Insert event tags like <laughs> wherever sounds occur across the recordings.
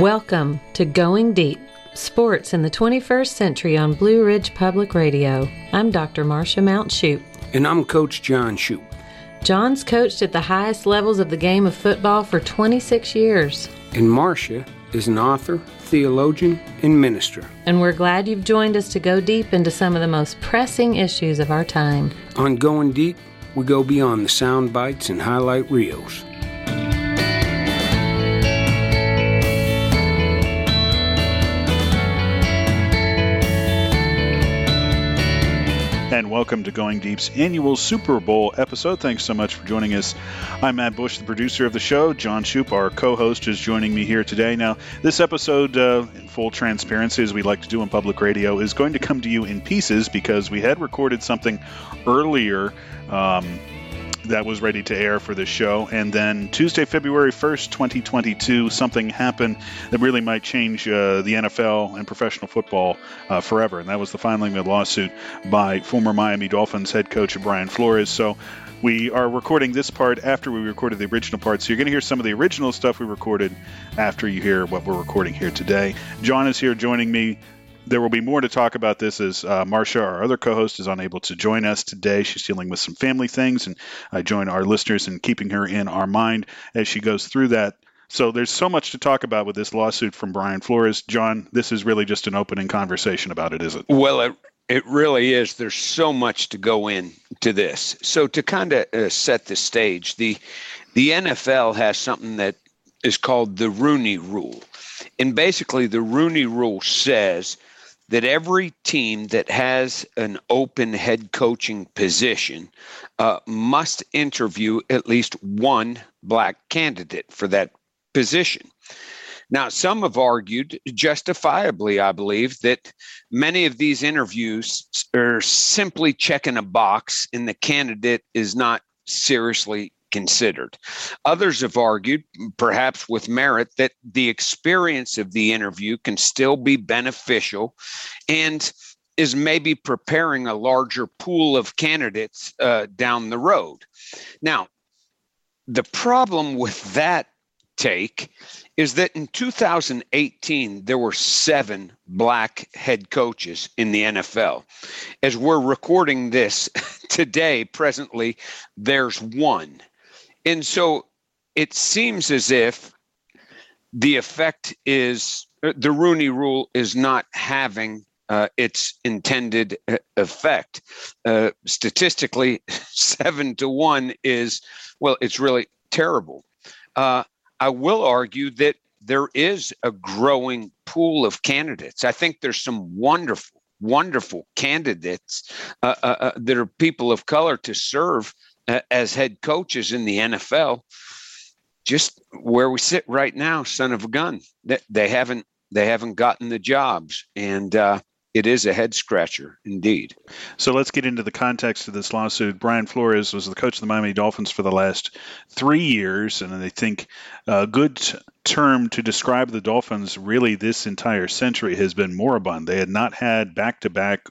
Welcome to Going Deep Sports in the 21st Century on Blue Ridge Public Radio. I'm Dr. Marcia Mount Shoup. And I'm Coach John Shoup. John's coached at the highest levels of the game of football for 26 years. And Marcia is an author, theologian, and minister. And we're glad you've joined us to go deep into some of the most pressing issues of our time. On Going Deep, we go beyond the sound bites and highlight reels. Welcome to Going Deep's annual Super Bowl episode. Thanks so much for joining us. I'm Matt Bush, the producer of the show. John Shoup, our co host, is joining me here today. Now, this episode, uh, in full transparency, as we like to do in public radio, is going to come to you in pieces because we had recorded something earlier. Um, that was ready to air for this show. And then Tuesday, February 1st, 2022, something happened that really might change uh, the NFL and professional football uh, forever. And that was the filing of a lawsuit by former Miami Dolphins head coach Brian Flores. So we are recording this part after we recorded the original part. So you're going to hear some of the original stuff we recorded after you hear what we're recording here today. John is here joining me there will be more to talk about this as uh, Marcia, our other co host, is unable to join us today. She's dealing with some family things, and I join our listeners in keeping her in our mind as she goes through that. So there's so much to talk about with this lawsuit from Brian Flores. John, this is really just an opening conversation about it, is it? Well, it, it really is. There's so much to go into this. So to kind of uh, set the stage, the the NFL has something that is called the Rooney Rule. And basically, the Rooney Rule says that every team that has an open head coaching position uh, must interview at least one black candidate for that position. Now, some have argued, justifiably, I believe, that many of these interviews are simply checking a box and the candidate is not seriously considered. Others have argued, perhaps with merit, that the experience of the interview can still be beneficial and is maybe preparing a larger pool of candidates uh, down the road. Now, the problem with that take is that in 2018, there were seven black head coaches in the NFL. As we're recording this <laughs> today, presently, there's one. And so it seems as if the effect is uh, the Rooney rule is not having uh, its intended uh, effect. Uh, statistically, <laughs> seven to one is, well, it's really terrible. Uh, I will argue that there is a growing pool of candidates. I think there's some wonderful, wonderful candidates uh, that are people of color to serve as head coaches in the NFL, just where we sit right now, son of a gun. They haven't they haven't gotten the jobs, and uh, it is a head scratcher indeed. So let's get into the context of this lawsuit. Brian Flores was the coach of the Miami Dolphins for the last three years, and I think a good term to describe the Dolphins really this entire century has been moribund. They had not had back to back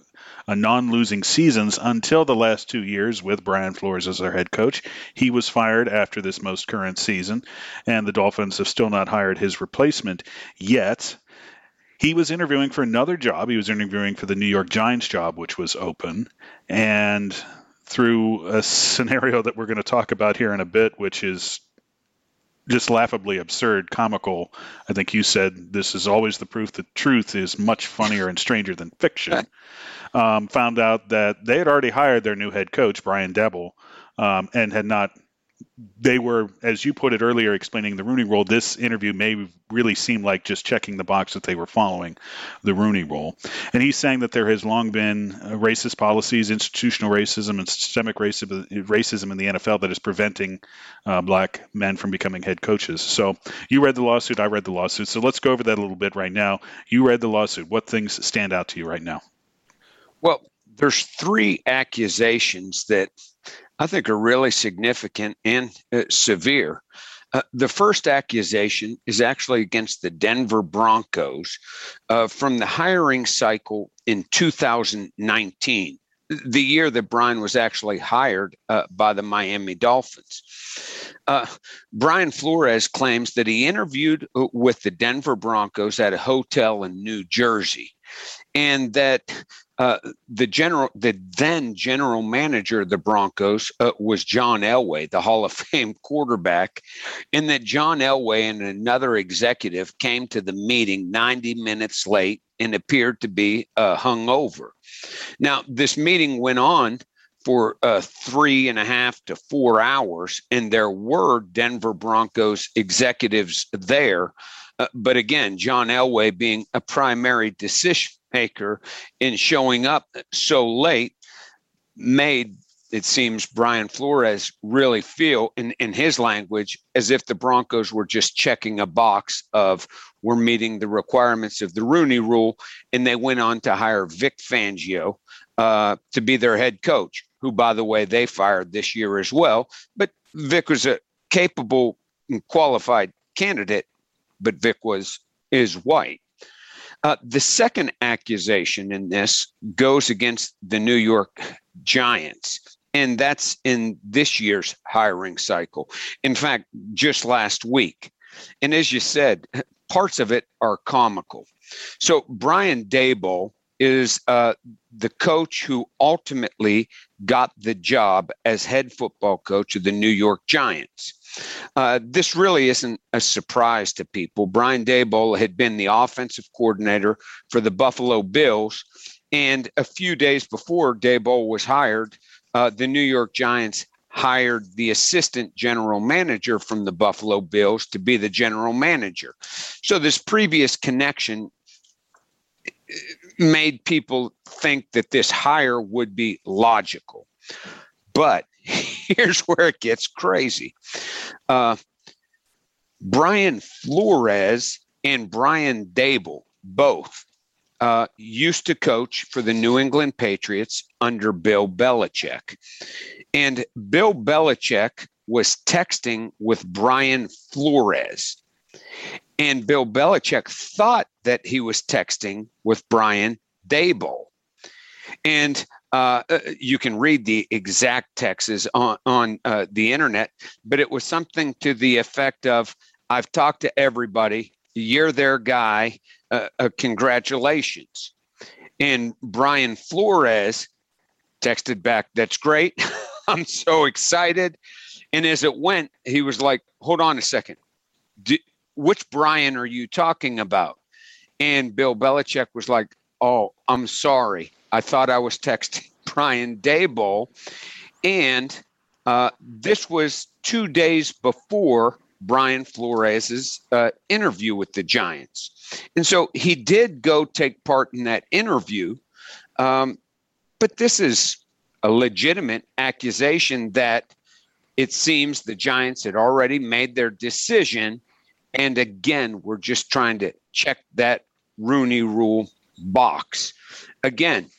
a non-losing seasons until the last two years with Brian Flores as their head coach. He was fired after this most current season, and the Dolphins have still not hired his replacement yet. He was interviewing for another job. He was interviewing for the New York Giants job, which was open, and through a scenario that we're going to talk about here in a bit, which is just laughably absurd, comical. I think you said this is always the proof that truth is much funnier and stranger than fiction. Um, found out that they had already hired their new head coach, Brian Daboll, um, and had not they were, as you put it earlier, explaining the Rooney Rule. This interview may really seem like just checking the box that they were following the Rooney Rule. And he's saying that there has long been uh, racist policies, institutional racism, and systemic racism, in the NFL that is preventing uh, black men from becoming head coaches. So you read the lawsuit, I read the lawsuit. So let's go over that a little bit right now. You read the lawsuit. What things stand out to you right now? Well, there's three accusations that I think are really significant and uh, severe. Uh, the first accusation is actually against the Denver Broncos uh, from the hiring cycle in 2019. the year that Brian was actually hired uh, by the Miami Dolphins. Uh, Brian Flores claims that he interviewed uh, with the Denver Broncos at a hotel in New Jersey, and that uh, the general, the then general manager of the Broncos uh, was John Elway, the Hall of Fame <laughs> quarterback, and that John Elway and another executive came to the meeting 90 minutes late and appeared to be uh, hungover. Now, this meeting went on for uh, three and a half to four hours, and there were Denver Broncos executives there. Uh, but again, John Elway being a primary decision maker in showing up so late made it seems Brian Flores really feel in, in his language as if the Broncos were just checking a box of we're meeting the requirements of the Rooney rule. And they went on to hire Vic Fangio uh, to be their head coach, who, by the way, they fired this year as well. But Vic was a capable and qualified candidate, but Vic was is white. Uh, the second accusation in this goes against the New York Giants, and that's in this year's hiring cycle. In fact, just last week. And as you said, parts of it are comical. So, Brian Daboll is uh, the coach who ultimately got the job as head football coach of the New York Giants. Uh, this really isn't a surprise to people. Brian Daboll had been the offensive coordinator for the Buffalo Bills, and a few days before Daboll was hired, uh, the New York Giants hired the assistant general manager from the Buffalo Bills to be the general manager. So this previous connection made people think that this hire would be logical. But here's where it gets crazy. Uh, Brian Flores and Brian Daboll both uh, used to coach for the New England Patriots under Bill Belichick. And Bill Belichick was texting with Brian Flores. And Bill Belichick thought that he was texting with Brian Daboll. And uh, uh, you can read the exact texts on, on uh, the internet, but it was something to the effect of I've talked to everybody. You're their guy. Uh, uh, congratulations. And Brian Flores texted back, That's great. <laughs> I'm so excited. And as it went, he was like, Hold on a second. Which Brian are you talking about? And Bill Belichick was like, Oh, I'm sorry. I thought I was texting <laughs> Brian Daboll. And uh, this was two days before Brian Flores's uh, interview with the Giants. And so he did go take part in that interview. Um, but this is a legitimate accusation that it seems the Giants had already made their decision. And again, we're just trying to check that Rooney rule box. Again,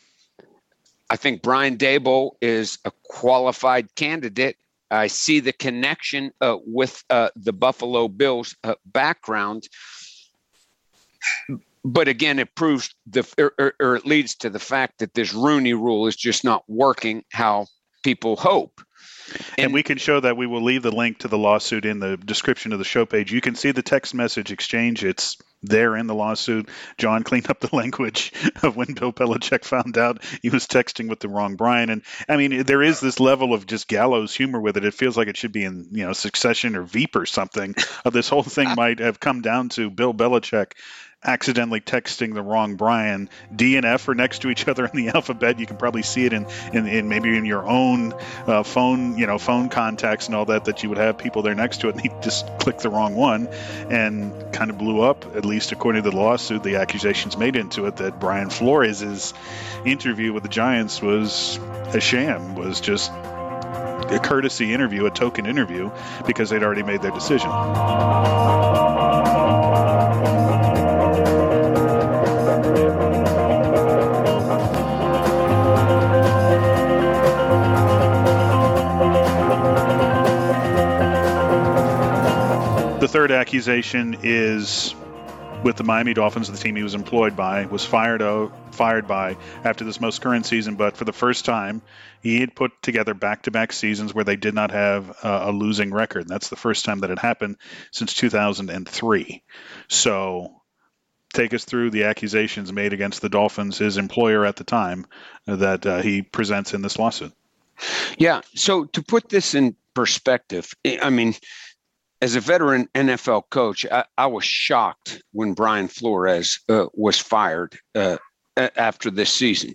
I think Brian Daboll is a qualified candidate. I see the connection uh, with uh, the Buffalo Bills uh, background. But again, it proves the, or, or, or it leads to the fact that this Rooney rule is just not working how people hope. And, and, we can show that. We will leave the link to the lawsuit in the description of the show page. You can see the text message exchange. It's there in the lawsuit. John cleaned up the <laughs> language of when Bill Belichick found out he was texting with the wrong Brian. And I mean, there is this level of just gallows humor with it. It feels like it should be in, you know, Succession or Veep or something. Uh, this whole thing <laughs> might have come down to Bill Belichick accidentally texting the wrong Brian. D and F are next to each other in the <laughs> alphabet. You can probably see it in, in, in maybe in your own uh, phone, you know, phone contacts and all that, that you would have people there next to it and he just clicked the wrong one and kind of blew up, at least according to the lawsuit, the accusations made into it that Brian Flores' interview with the Giants was a sham, was just a courtesy interview, a token interview, because they'd already made their decision. The third accusation is with the Miami Dolphins, the team he was employed by, was fired out fired by after this most current season, but for the first time, he had put together back-to-back seasons where they did not have uh, a losing record. And that's the first time that it happened since 2003. So take us through the accusations made against the Dolphins, his employer at the time, that uh, he presents in this lawsuit. Yeah. So to put this in perspective, I mean, as a veteran NFL coach, I, I was shocked when Brian Flores uh, was fired uh, after this season.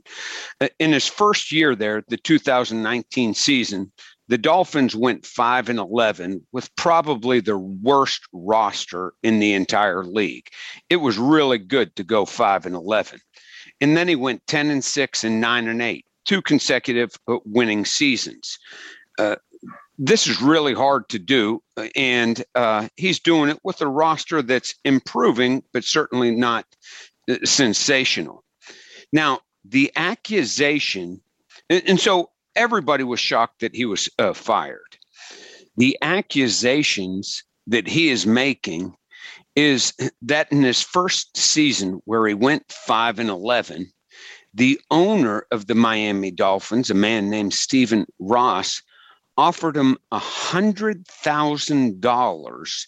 Uh, in his first year there, the 2019 season, the Dolphins went 5 and 11 with probably the worst roster in the entire league. It was really good to go 5 and 11. And then he went 10 and 6 and 9 and 8, two consecutive uh, winning seasons. Uh, this is really hard to do, and uh, he's doing it with a roster that's improving, but certainly not uh, sensational. Now, the accusation, and, and so everybody was shocked that he was uh, fired. The accusations that he is making is that in his first season, where he went 5 and 11, the owner of the Miami Dolphins, a man named Stephen Ross, offered him a hundred thousand uh, dollars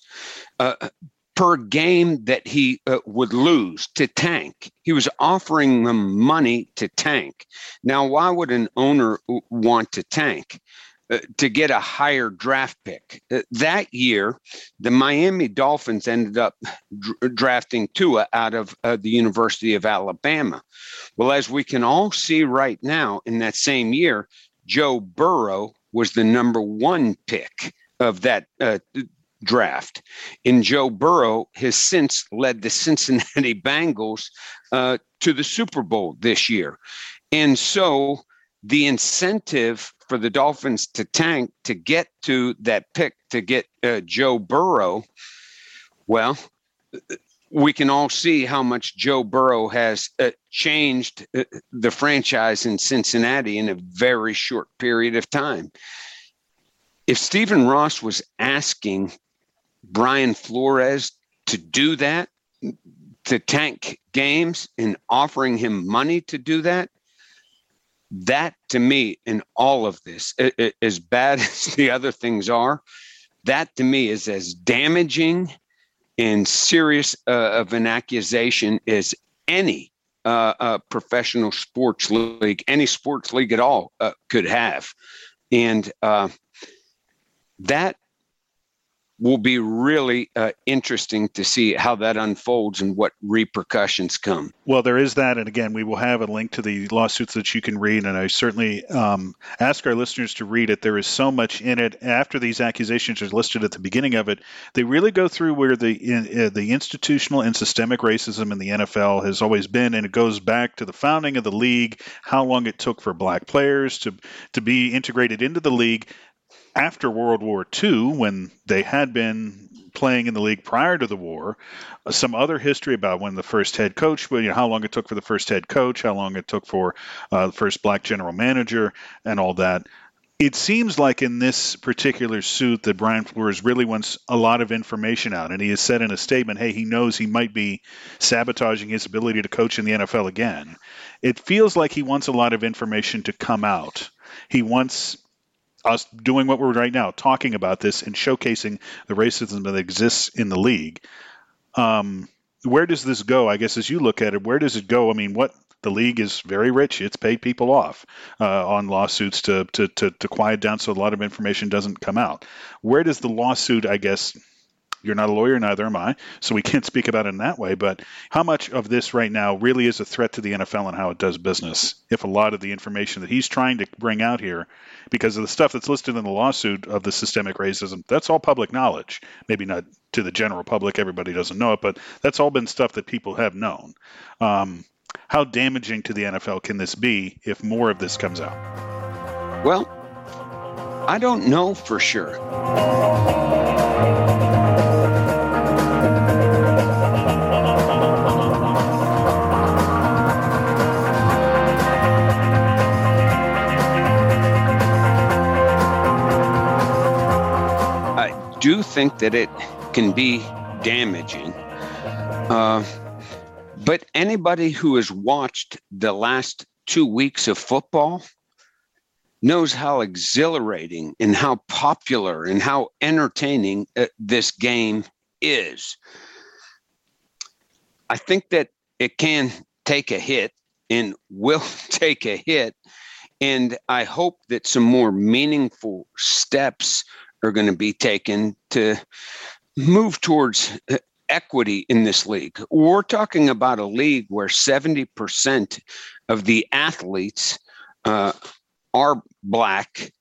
per game that he uh, would lose to tank. He was offering them money to tank. Now, why would an owner want to tank? Uh, to get a higher draft pick. Uh, that year, the Miami Dolphins ended up dr- drafting Tua out of uh, the University of Alabama. Well, as we can all see right now, in that same year, Joe Burrow was the number one pick of that uh, draft. And Joe Burrow has since led the <laughs> Cincinnati Bengals uh, to the Super Bowl this year. And so the incentive for the Dolphins to tank to get to that pick to get uh, Joe Burrow, well, we can all see how much Joe Burrow has uh, changed uh, the franchise in Cincinnati in a very short period of time. If Stephen Ross was asking Brian Flores to do that, to tank games and offering him money to do that, that to me in all of this, it, it, as bad <laughs> as the other things are, that to me is as damaging and serious uh, of an accusation as any uh, uh, professional sports league, any sports league at all uh, could have. And uh, that will be really uh, interesting to see how that unfolds and what repercussions come. Well, there is that. And again, we will have a link to the lawsuits that you can read. And I certainly um, ask our listeners to read it. There is so much in it. After these accusations are listed at the beginning of it, they really go through where the, in, uh, the institutional and systemic racism in the NFL has always been. And it goes back to the founding of the league, how long it took for black players to, to be integrated into the league after World War II, when they had been playing in the league prior to the war, uh, some other history about when the first head coach, you know, how long it took for the first head coach, how long it took for uh, the first black general manager, and all that. It seems like in this particular suit that Brian Flores really wants a lot of information out, and he has said in a statement, "Hey, he knows he might be sabotaging his ability to coach in the NFL again." It feels like he wants a lot of information to come out. He wants us doing what we're right now, talking about this and showcasing the racism that exists in the league. Um, where does this go? I guess as you look at it, where does it go? I mean, what the league is very rich. It's paid people off uh, on lawsuits to, to, to, to quiet down so a lot of information doesn't come out. Where does the lawsuit, I guess, you're not a lawyer, neither am I, so we <laughs> can't speak about it in that way. But how much of this right now really is a threat to the NFL and how it does business? If a lot of the information that he's trying to bring out here, because of the stuff that's listed in the lawsuit of the systemic racism, that's all public knowledge. Maybe not to the general public, everybody doesn't know it, but that's all been stuff that people have known. Um, how damaging to the NFL can this be if more of this comes out? Well, I don't know for sure. Think that it can be damaging. Uh, But anybody who has watched the last two weeks of football knows how exhilarating and how popular and how entertaining uh, this game is. I think that it can take a hit and will <laughs> take a hit. And I hope that some more meaningful steps are going to be taken to move towards uh, equity in this league. We're talking about a league where 70% of the athletes uh, are black,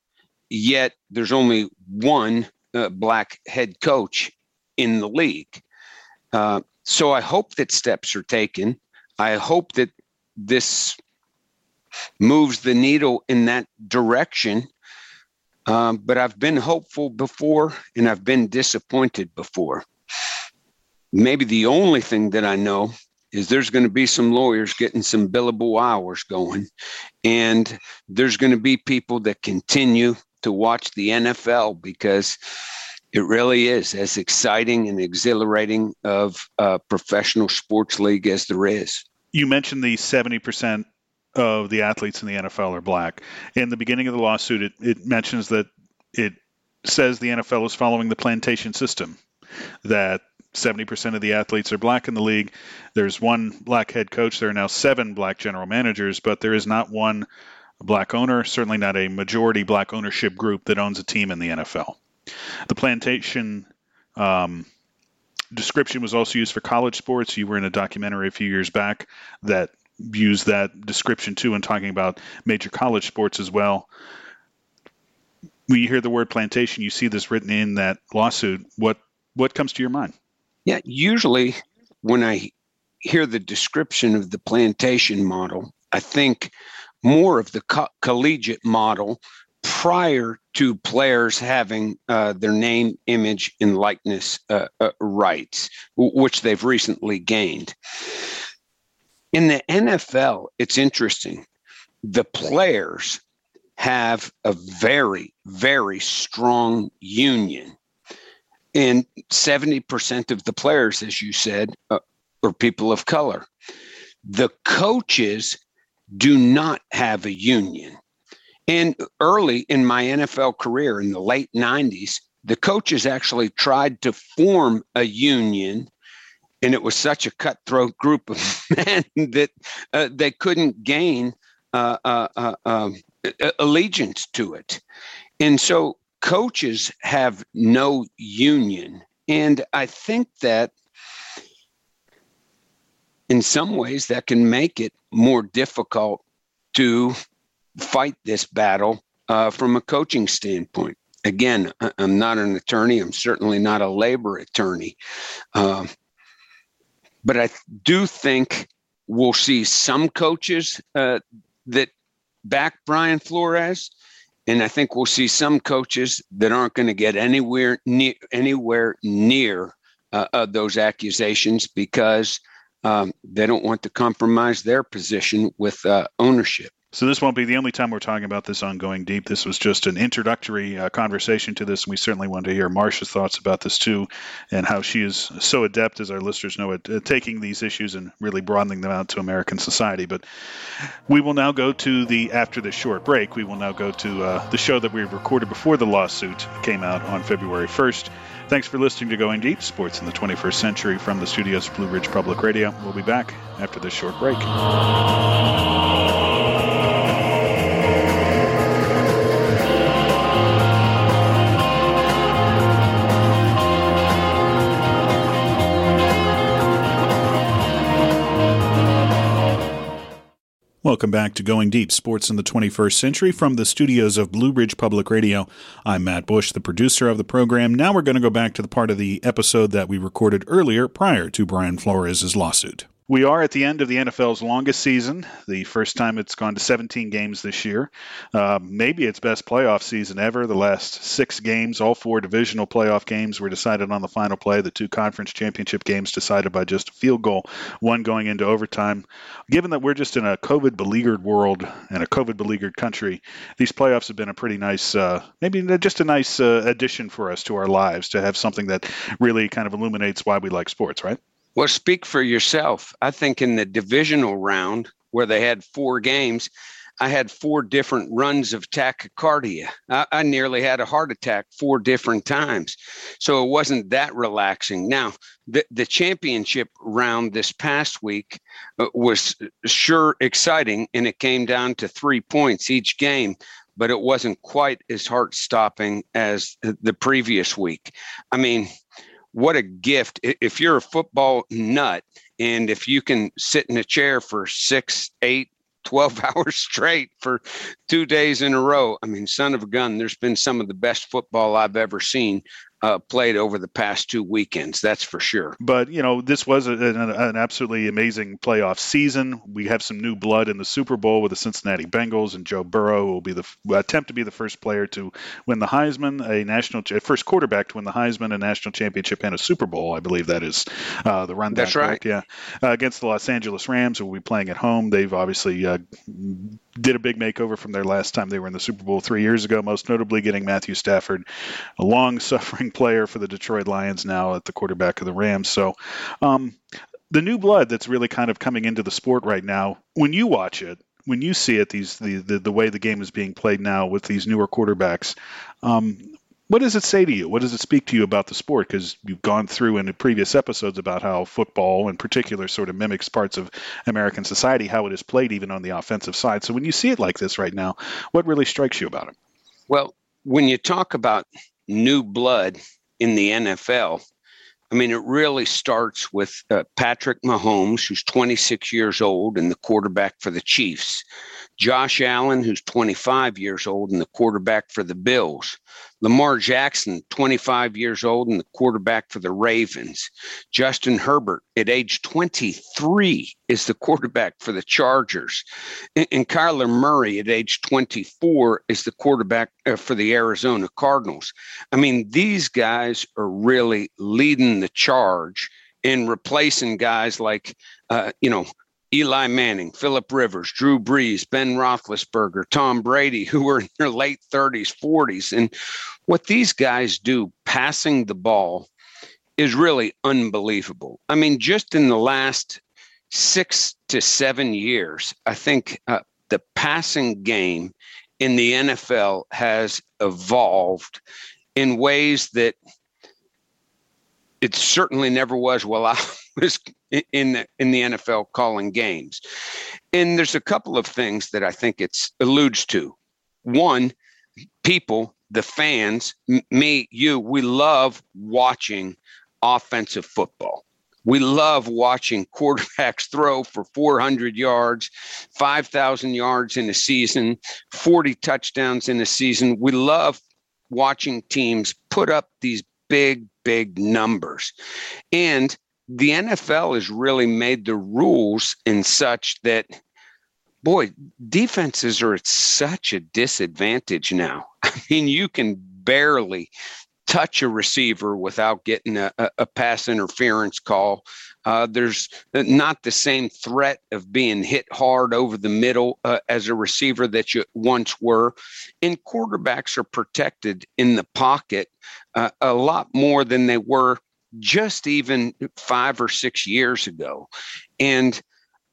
yet there's only one uh, black head coach in the league. Uh, so I hope that steps are taken. I hope that this moves the needle in that direction. Um, but I've been hopeful before and I've been disappointed before. Maybe the only thing that I know is there's going to be some lawyers getting some billable hours going, and there's going to be people that continue to watch the NFL because it really is as exciting and exhilarating of a professional sports league as there is. You mentioned the 70% of the athletes in the NFL are black. In the beginning of the lawsuit, it, it mentions that it says the NFL is following the plantation system, that 70% of the athletes are black in the league. There's one black head coach. There are now seven black general managers, but there is not one black owner, certainly not a majority black ownership group that owns a team in the NFL. The plantation um, description was also used for college sports. You were in a documentary a few years back that used that description too, and talking about major college sports as well. When you hear the word plantation, you see this written in that lawsuit. What what comes to your mind? Yeah, usually when I hear the description of the plantation model, I think more of the co- collegiate model prior to players having uh, their name, image, and likeness uh, uh, rights, w- which they've recently gained. In the NFL, it's interesting. The players have a very, very strong union. And 70% of the players, as you said, uh, are people of color. The coaches do not have a union and early in my NFL career in the late 90s, the coaches actually tried to form a union and it was such a cutthroat group of <laughs> men that uh, they couldn't gain uh, uh, uh um, allegiance to it. And so coaches have no union. And I think that in some ways that can make it more difficult to fight this battle uh, from a coaching standpoint. Again, I'm not an attorney. I'm certainly not a labor attorney. But I do think we'll see some coaches uh, that back Brian Flores. And I think we'll see some coaches that aren't going to get anywhere near anywhere near uh, those accusations because um, they don't want to compromise their position with uh, ownership. So this won't be the only time we're talking about this on Going Deep. This was just an introductory uh, conversation to this, and we certainly wanted to hear Marcia's thoughts about this too, and how she is so adept, as our listeners know, at, taking these issues and really broadening them out to American society. But we will now go to the after this short break. We will now go to uh, the show that we recorded before the lawsuit came out on February 1st. Thanks for listening to Going Deep Sports in the 21st Century from the studios of Blue Ridge Public Radio. We'll be back after this short break. Welcome back to Going Deep Sports in the 21st Century from the studios of Blue Ridge Public Radio. I'm Matt Bush, the producer of the program. Now we're going to go back to the part of the episode that we recorded earlier prior to Brian Flores' lawsuit. We are at the end of the NFL's longest season, the first time it's gone to 17 games this year. Uh, maybe its best playoff season ever. The last six games, all four divisional playoff games, were decided on the final play. The two conference championship games decided by just a field goal, one going into overtime. Given that we're just in a COVID beleaguered world and a COVID beleaguered country, these playoffs have been a pretty nice, uh, maybe just a nice uh, addition for us to our lives to have something that really kind of illuminates why we like sports, right? Well, speak for yourself. I think in the divisional round where they had four games, I had four different runs of tachycardia. I, I, nearly had a heart attack four different times. So it wasn't that relaxing. Now, the, the championship round this past week uh, was sure exciting, and it came down to three points each game. But it wasn't quite as heart stopping as the previous week. I mean, what a gift. If you're a football nut and if you can sit in a chair for six, eight, 12 <laughs> hours straight for two days in a row. I mean, son of a gun, there's been some of the best football I've ever seen uh, played over the past two weekends. That's for sure. But you know, this was a, an, an, absolutely amazing playoff season. We have some new blood in the Super Bowl with the Cincinnati Bengals, and Joe Burrow will be the attempt to be the first player to win the Heisman, a national first quarterback to win the Heisman, a national championship, and a Super Bowl. I believe that is uh, the rundown. That's right. Yeah, uh, against the Los Angeles Rams, who will be playing at home. They've obviously uh, did a big makeover from their last time they were in the Super Bowl three years ago, most notably getting Matthew Stafford, a long <laughs> suffering player for the Detroit Lions now at the quarterback of the Rams. So, um, the new blood that's really kind of coming into the sport right now, when you watch it, when you see it, these the, the, the way the game is being played now with these newer quarterbacks, um, what does it say to you? What does it speak to you about the sport? Because you've gone through in previous episodes about how football, in particular, sort of mimics parts of American society, how it is played even on the offensive side. So when you see it like this right now, what really strikes you about it? Well, when you talk about new blood in the NFL, I mean, it really starts with uh, Patrick Mahomes, who's 26 years old and the quarterback for the Chiefs. Josh Allen, who's 25 years old and the quarterback for the Bills. Lamar Jackson, 25 years old and the quarterback for the Ravens. Justin Herbert, at age 23, is the quarterback for the Chargers. And, Kyler Murray, at age 24, is the quarterback uh, for the Arizona Cardinals. I mean, these guys are really leading the charge in replacing guys like, uh, you know, Eli Manning, Philip Rivers, Drew Brees, Ben Roethlisberger, Tom Brady, who were in their late 30s, 40s. And what these guys do passing the ball is really unbelievable. I mean, just in the last six to seven years, I think uh, the passing game in the NFL has evolved in ways that it certainly never was while I <laughs> was in the, in the NFL calling games. And there's a couple of things that I think it alludes to. One, people, the fans, me, you, we love watching offensive football. We love watching quarterbacks throw for 400 yards, 5,000 yards in a season, 40 touchdowns in a season. We love watching teams put up these big, big numbers. And the NFL has really made the rules in such that, boy, defenses are at such a disadvantage now. <laughs> I mean, you can barely touch a receiver without getting a, a pass interference call. Uh, there's not the same threat of being hit hard over the middle uh, as a receiver that you once were. And quarterbacks are protected in the pocket uh, a lot more than they were just even five or six years ago. And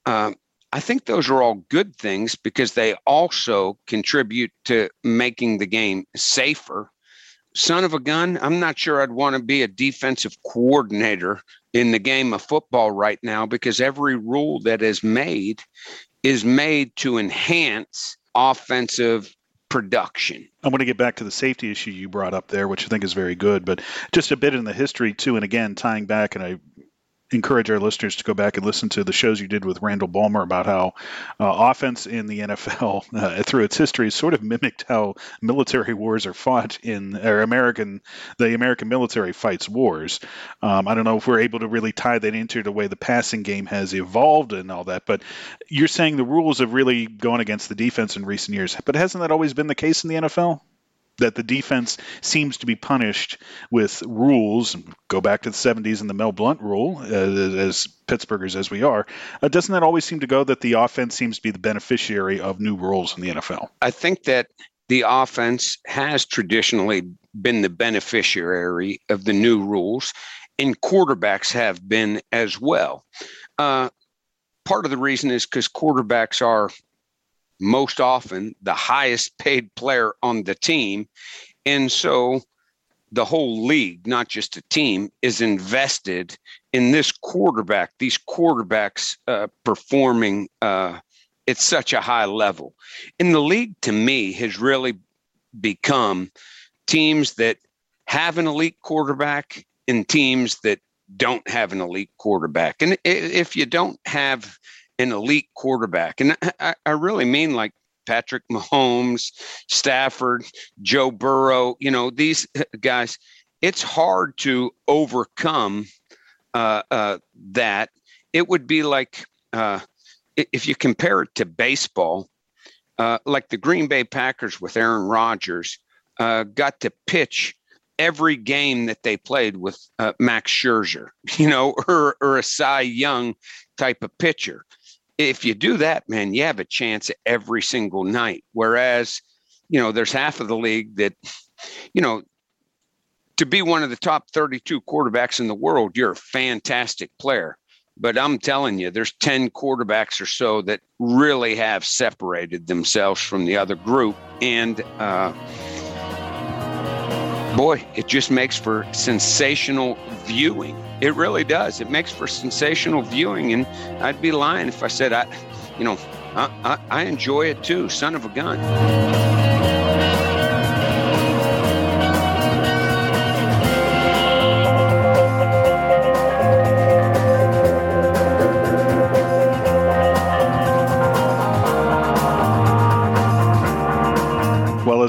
um, I think those are all good things because they also contribute to making the game safer. Son of a gun, I'm not sure I'd want to be a defensive coordinator in the game of football right now because every rule that is made is made to enhance offensive production. I want to get back to the safety issue you brought up there, which I think is very good, but just a bit in the history too. And again, tying back, and I encourage our listeners to go back and listen to the shows you did with Randall Balmer about how uh, offense in the NFL <laughs> uh, through its history sort of mimicked how military wars are fought in or American the American military fights wars. Um, I don't know if we're able to really tie that into the way the passing game has evolved and all that, but you're saying the rules have really gone against the defense in recent years. But hasn't that always been the case in the NFL? That the defense seems to be punished with rules. Go back to the 70s and the Mel Blount rule, uh, as Pittsburghers as we are. Uh, doesn't that always seem to go that the offense seems to be the beneficiary of new rules in the NFL? I think that the offense has traditionally been the beneficiary of the new rules. and quarterbacks have been as well. Uh, part of the reason is because quarterbacks are most often the highest paid player on the team. And so the whole league, not just a team, is invested in this quarterback, these quarterbacks uh, performing uh, at such a high level. And the league, to me, has really become teams that have an elite quarterback and teams that don't have an elite quarterback. And if you don't have an elite quarterback, and I, I really mean like Patrick Mahomes, Stafford, Joe Burrow, you know, these guys, it's hard to overcome uh, uh, that. It would be like uh, if you compare it to baseball, uh, like the Green Bay Packers with Aaron Rodgers uh, got to pitch every game that they played with uh, Max Scherzer, <laughs> you know, or, or a Cy Young type of pitcher. If you do that, man, you have a chance every single night. Whereas, you know, there's half of the league that, you know, to be one of the top 32 quarterbacks in the world, you're a fantastic player. But I'm telling you, there's 10 quarterbacks or so that really have separated themselves from the other group. And, uh, boy, it just makes for sensational viewing. It really does. It makes for sensational viewing. And I'd be lying if I said I, you know, I, I, I enjoy it too. Son of a gun.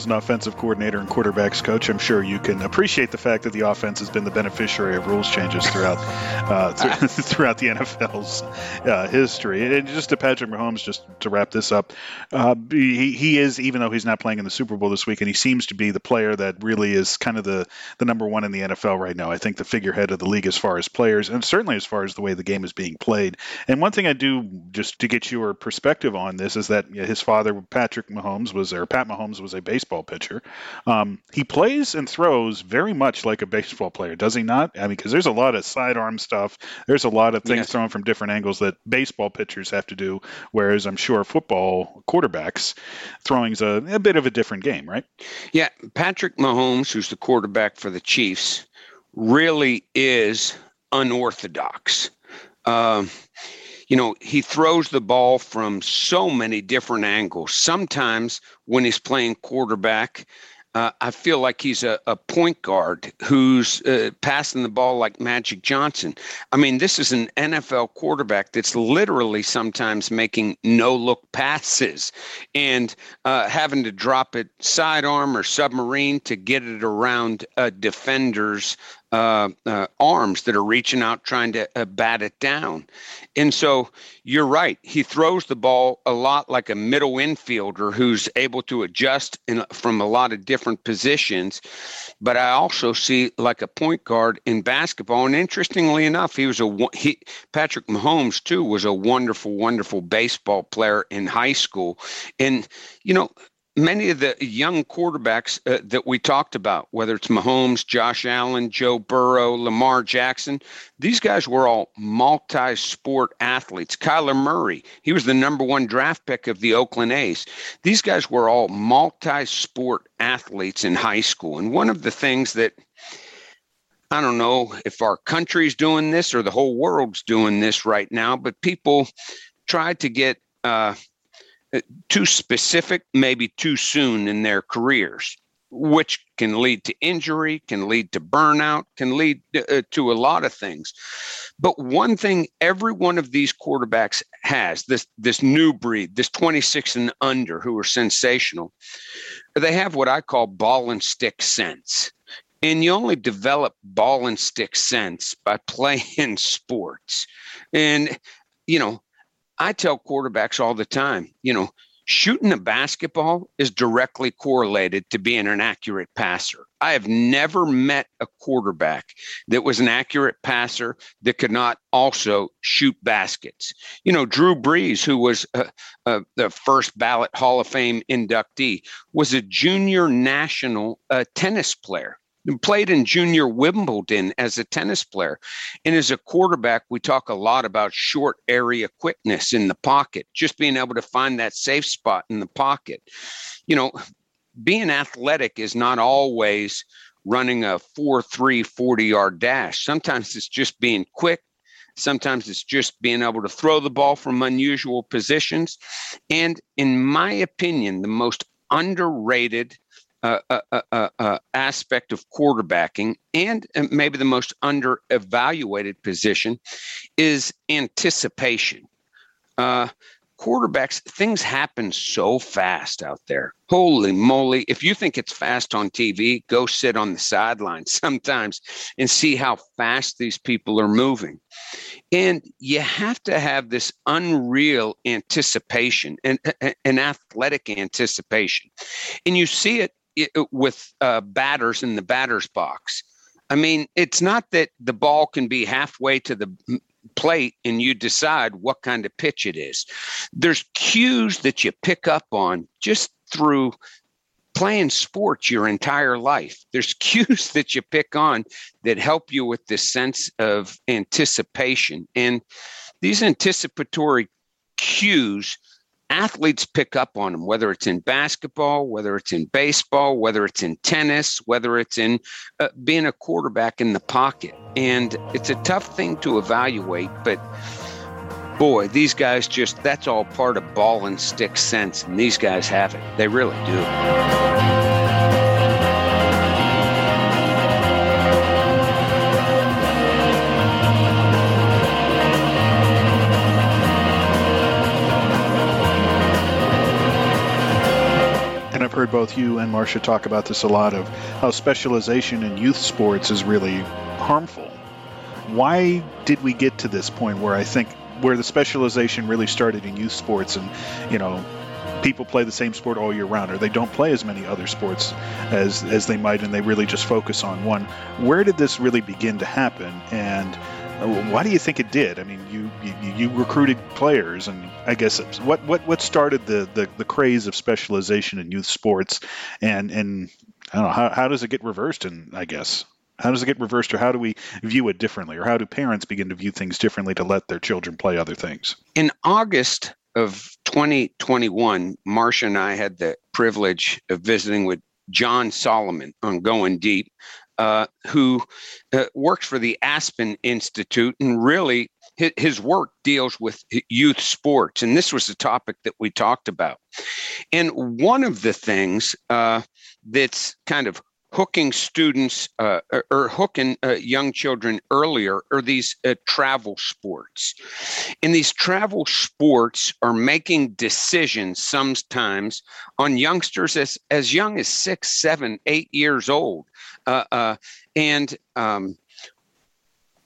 As an offensive coordinator and quarterbacks coach, I'm sure you can appreciate the fact that the offense has been the beneficiary of rules changes throughout uh, <laughs> th- <laughs> throughout the NFL's uh, history. And just to Patrick Mahomes, just to wrap this up, uh, he, he is even though he's not playing in the Super Bowl this week, and he seems to be the player that really is kind of the the number one in the NFL right now. I think the figurehead of the league as far as players, and certainly as far as the way the game is being played. And one thing I do just to get your perspective on this is that his father, Patrick Mahomes, was or Pat Mahomes was a base baseball pitcher. Um, he plays and throws very much like a baseball player, does he not? I mean, because there's a lot of sidearm stuff. There's a lot of things yes. thrown from different angles that baseball pitchers have to do, whereas I'm sure football quarterbacks throwing's a, a bit of a different game, right? Yeah, Patrick Mahomes, who's the quarterback for the Chiefs, really is unorthodox. Um, you know, he throws the ball from so many different angles. Sometimes when he's playing quarterback, uh, I feel like he's a, a point guard who's uh, passing the ball like Magic Johnson. I mean, this is an NFL quarterback that's literally sometimes making no look passes and uh, having to drop it sidearm or submarine to get it around a defender's uh, uh, arms that are reaching out trying to uh, bat it down. And so you're right. He throws the ball a lot like a middle infielder who's able to adjust in, from a lot of different positions. But I also see like a point guard in basketball. And interestingly enough, he was a he, Patrick Mahomes too was a wonderful, wonderful baseball player in high school. And you know, many of the young quarterbacks uh, that we talked about, whether it's Mahomes, Josh Allen, Joe Burrow, Lamar Jackson, these guys were all multi sport athletes. Kyler Murray, he was the number one draft pick of the Oakland A's. These guys were all multi sport athletes in high school. And one of the things that I don't know if our country's doing this or the whole world's doing this right now, but people try to get uh, too specific, maybe too soon in their careers, which can lead to injury, can lead to burnout, can lead to, uh, to a lot of things. But one thing every one of these quarterbacks has this this new breed, this 26 and under who are sensational, they have what I call ball and stick sense. And you only develop ball and stick sense by <laughs> playing sports. And, you know, I tell quarterbacks all the time, you know, shooting a basketball is directly correlated to being an accurate passer. I have never met a quarterback that was an accurate passer that could not also shoot baskets. You know, Drew Brees, who was uh, uh, the first ballot Hall of Fame inductee, was a junior national uh, tennis player played in junior Wimbledon as a tennis player. And as a quarterback, we talk a lot about short area quickness in the pocket, just being able to find that safe spot in the pocket. You know, being athletic is not always running a 4 3 40 yard dash. Sometimes it's just being quick. Sometimes it's just being able to throw the ball from unusual positions. And in my opinion, the most underrated uh, uh, uh, aspect of quarterbacking and maybe the most under evaluated position is anticipation. Uh, quarterbacks, things happen so fast out there. Holy moly. If you think it's fast on TV, go sit on the sidelines <laughs> sometimes and see how fast these people are moving. And you have to have this unreal anticipation and an athletic anticipation. And you see it with uh, batters in the batter's box. I mean, it's not that the ball can be halfway to the plate and you decide what kind of pitch it is. There's cues that you pick up on just through playing sports your entire life. There's <laughs> cues that you pick on that help you with this sense of anticipation. And these anticipatory cues athletes pick up on them, whether it's in basketball, whether it's in baseball, whether it's in tennis, whether it's in uh, being a quarterback in the pocket. And it's a tough thing to evaluate, but boy, these guys just, that's all part of ball and stick sense. And these guys have it. They really do. I've heard both you and Marcia talk about this a lot of how specialization in youth sports is really harmful. Why did we get to this point where I think where the specialization really started in youth sports and, you know, people play the same sport all year round or they don't play as many other sports as as they might and they really just focus on one. Where did this really begin to happen and why do you think it did? I mean, you you, you recruited players, and I guess what what what started the, the the craze of specialization in youth sports, and and I don't know how how does it get reversed? And I guess how does it get reversed, or how do we view it differently, or how do parents begin to view things differently to let their children play other things? In August of 2021, Marcia and I had the privilege of visiting with John Solomon on Going Deep, uh, who uh, works for the Aspen Institute and really his work deals with youth sports. And this was the topic that we talked about. And one of the things uh, that's kind of hooking students uh, or, or, hooking uh, young children earlier are these uh, travel sports. And these travel sports are making decisions sometimes on youngsters as, as young as six, seven, eight years old. Uh, uh, and um,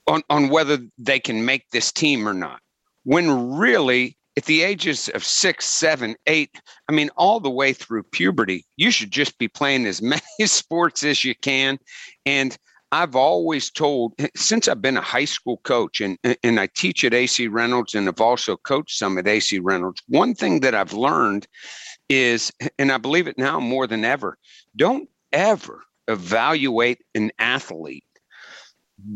on, on whether they can make this team or not. When really at the ages of six, seven, eight, I mean, all the way through puberty, you should just be playing as <laughs> many sports as you can. And I've always told, since I've been a high school coach and, and I teach at AC Reynolds and have also coached some at AC Reynolds, one thing that I've learned is, and I believe it now more than ever, don't ever evaluate an athlete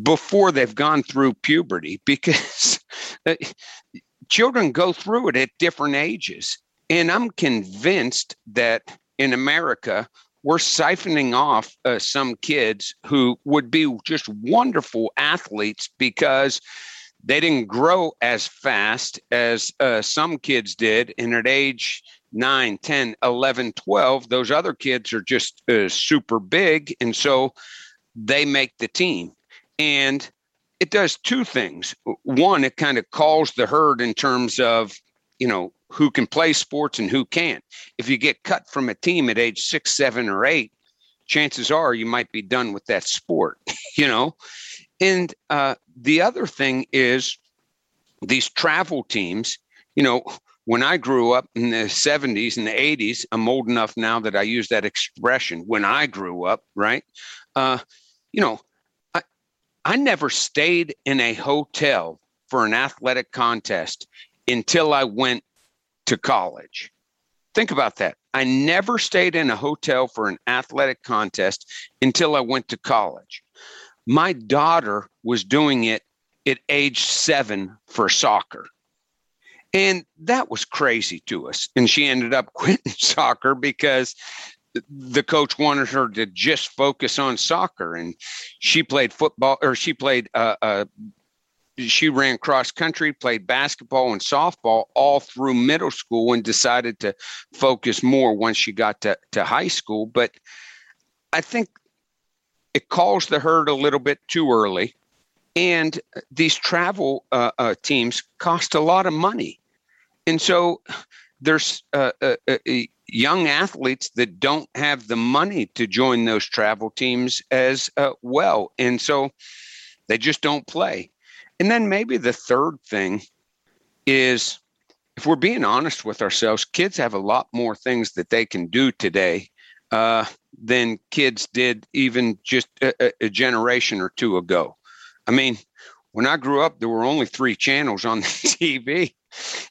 before they've gone through puberty because <laughs> uh, children go through it at different ages. And I'm convinced that in America, we're siphoning off uh, some kids who would be just wonderful athletes because they didn't grow as fast as uh, some kids did. And at age 9, 10, 11, 12, those other kids are just uh, super big. And so they make the team. And it does two things. One, it kind of calls the herd in terms of, you know, who can play sports and who can't. If you get cut from a team at age six, seven, or eight, chances are you might be done with that sport, <laughs> you know? And uh, the other thing is these travel teams, you know, when I grew up in the 70s and the 80s, I'm old enough now that I use that expression when I grew up, right? Uh, you know, I never stayed in a hotel for an athletic contest until I went to college. Think about that. I never stayed in a hotel for an athletic contest until I went to college. My daughter was doing it at age seven for soccer. And that was crazy to us. And she ended up <laughs> quitting soccer because the coach wanted her to just focus on soccer. And she played football or she played, uh, uh, she ran cross country, played basketball and softball all through middle school and decided to focus more once she got to, to high school. But I think it calls the herd a little bit too early. And these travel uh, uh, teams cost a lot of money. And so there's uh, uh, uh, young athletes that don't have the money to join those travel teams as uh, well. And so they just don't play. And then maybe the third thing is if we're being honest with ourselves, kids have a lot more things that they can do today uh, than kids did even just a, a, generation or two ago. I mean, when I grew up, there were only three channels on <laughs> the TV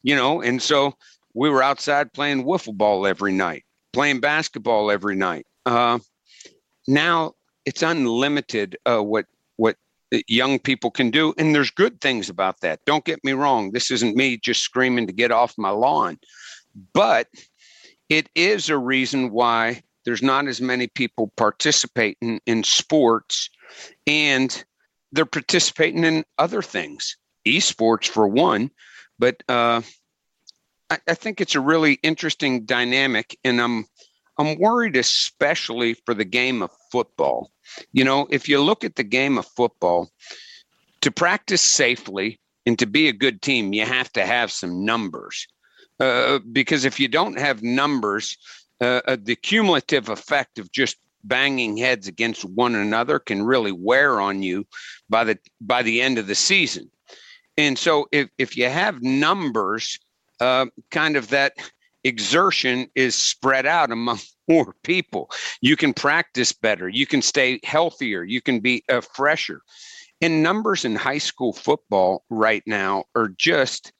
you know, and so we were outside playing wiffle ball every night, playing basketball every night. Uh, now it's unlimited uh, what what young people can do, and there's good things about that. Don't get me wrong. This isn't me just screaming to get off my lawn, but it is a reason why there's not as many people participating in sports, and they're participating in other things, esports for one but uh, I, I think it's a really interesting dynamic, and I'm I'm worried especially for the game of football. You know, if you look at the game of football, to practice safely and to be a good team, you have to have some numbers. Uh, because if you don't have numbers, uh, uh the cumulative effect of just banging heads against one another can really wear on you by the by the end of the season. And so if, if you have numbers, uh, kind of that exertion is spread out among <laughs> more people. You can practice better. You can stay healthier. You can be uh, fresher. And numbers in high school football right now are just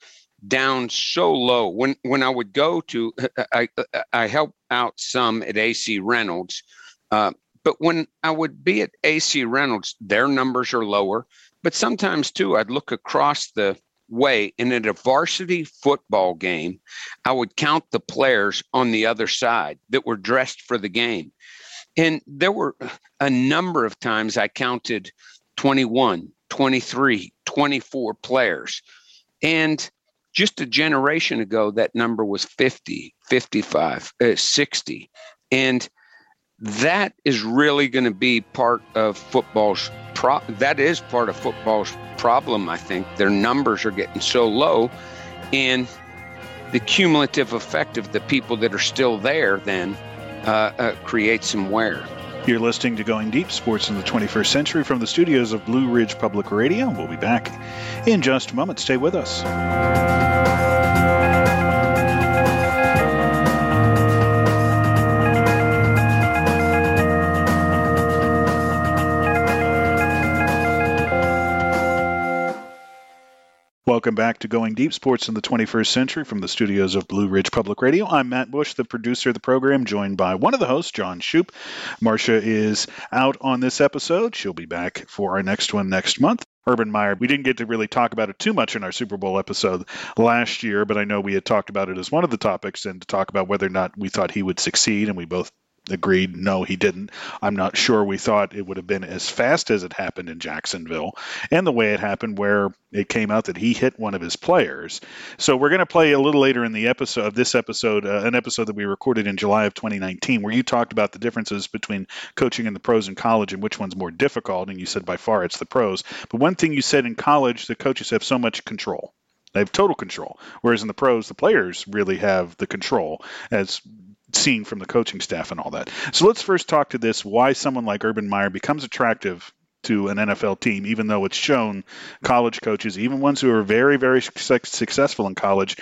down so low. When when I would go to, I I help out some at AC Reynolds, uh, but when I would be at AC Reynolds, their numbers are lower. But sometimes too, I'd look across the way at a varsity football game, I would count the players on the other side that were dressed for the game. And there were a number of times I counted 21, 23, 24 players. And just a generation ago, that number was 50, 55, uh, 60. And that is really going to be part of football's pro- that is part of football's problem i think their numbers are getting so low and the cumulative effect of the people that are still there then uh, uh, creates some wear you're listening to Going Deep Sports in the 21st Century from the studios of Blue Ridge Public Radio. We'll be back in just a moment. Stay with us. Welcome back to Going Deep Sports in the 21st Century from the studios of Blue Ridge Public Radio. I'm Matt Bush, the producer of the program, joined by one of the hosts, John Shoop. Marcia is out on this episode. She'll be back for our next one next month. Urban Meyer. We didn't get to really talk about it too much in our Super Bowl episode last year, but I know we had talked about it as one of the topics and to talk about whether or not we thought he would succeed, and we both agreed no he didn't. I'm not sure. We thought it would have been as fast as it happened in jacksonville and the way it happened where it came out that he hit one of his players. So we're going to play a little later in the episode of this episode uh, an episode that we recorded in july of 2019 where you talked about the differences between coaching in the pros and college and which one's more difficult. And you said by far it's the pros. But one thing you said in college the coaches have so much control. They have total control. Whereas in the pros, the players really have the control, as seen from the coaching staff and all that. So let's first talk to this why someone like Urban Meyer becomes attractive to an NFL team, even though it's shown college coaches, even ones who are very, very successful in college,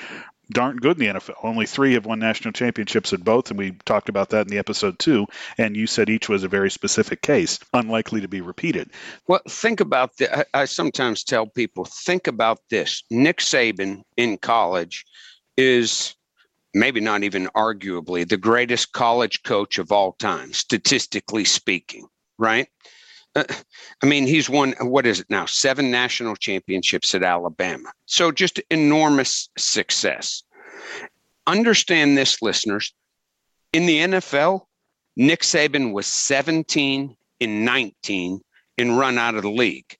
aren't good in the NFL. Only three have won national championships at both, and we talked about that in the episode too. And you said each was a very specific case, unlikely to be repeated. Well, think about the. I sometimes tell people, think about this. Nick Saban in college is maybe not even arguably, the greatest college coach of all time, statistically speaking, right? Uh, I mean, he's won, what is it now, seven national championships at Alabama. So just enormous success. Understand this, listeners. In the NFL, Nick Saban was 17 in 19 and run out of the league.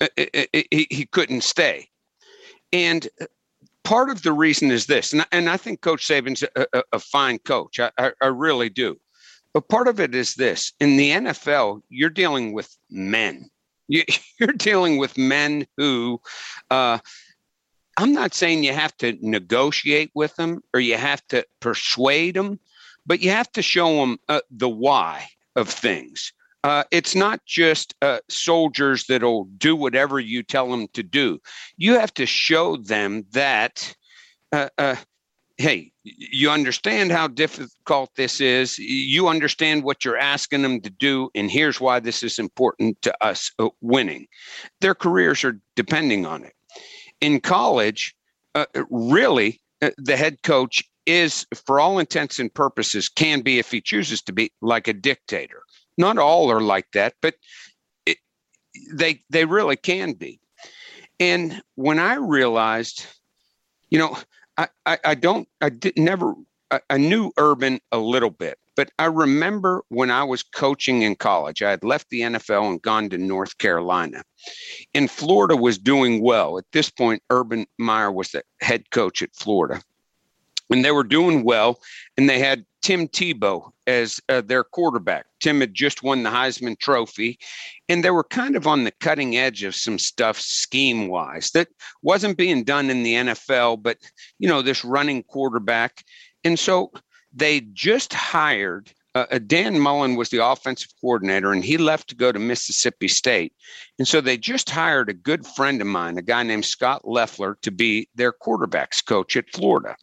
Uh, uh, uh, he couldn't stay. And part of the reason is this, and, and I think Coach Saban's a, a, a fine coach. I, I, I, really do. But part of it is this in the NFL, you're dealing with men. <laughs> You, are dealing with men who, uh, I'm not saying you have to negotiate with them or you have to persuade them, but you have to show them uh, the why of things. Uh, it's not just uh, soldiers that'll do whatever you tell them to do. You have to show them that, uh, uh, hey, you understand how difficult this is. You understand what you're asking them to do, and here's why this is important to us uh, winning. Their careers are depending on it. In college, uh, really, the head coach is, for all intents and purposes, can be, if he chooses to be, like a dictator not all are like that, but it, they they really can be. And when I realized, you know, I, I, I don't, I did never, I, I knew Urban a little bit, but I remember when I was coaching in college, I had left the NFL and gone to North Carolina. And Florida was doing well. At this point, Urban Meyer was the head coach at Florida. And they were doing well, and they had Tim Tebow as uh, their quarterback. Tim had just won the Heisman Trophy, and they were kind of on the cutting edge of some stuff scheme wise that wasn't being done in the NFL, but, you know, this running quarterback. And so they just hired. Uh, uh, Dan Mullen was the offensive coordinator, and he left to go to Mississippi State. And so they just hired a good friend of mine, a guy named Scot Loeffler, to be their quarterbacks coach at Florida.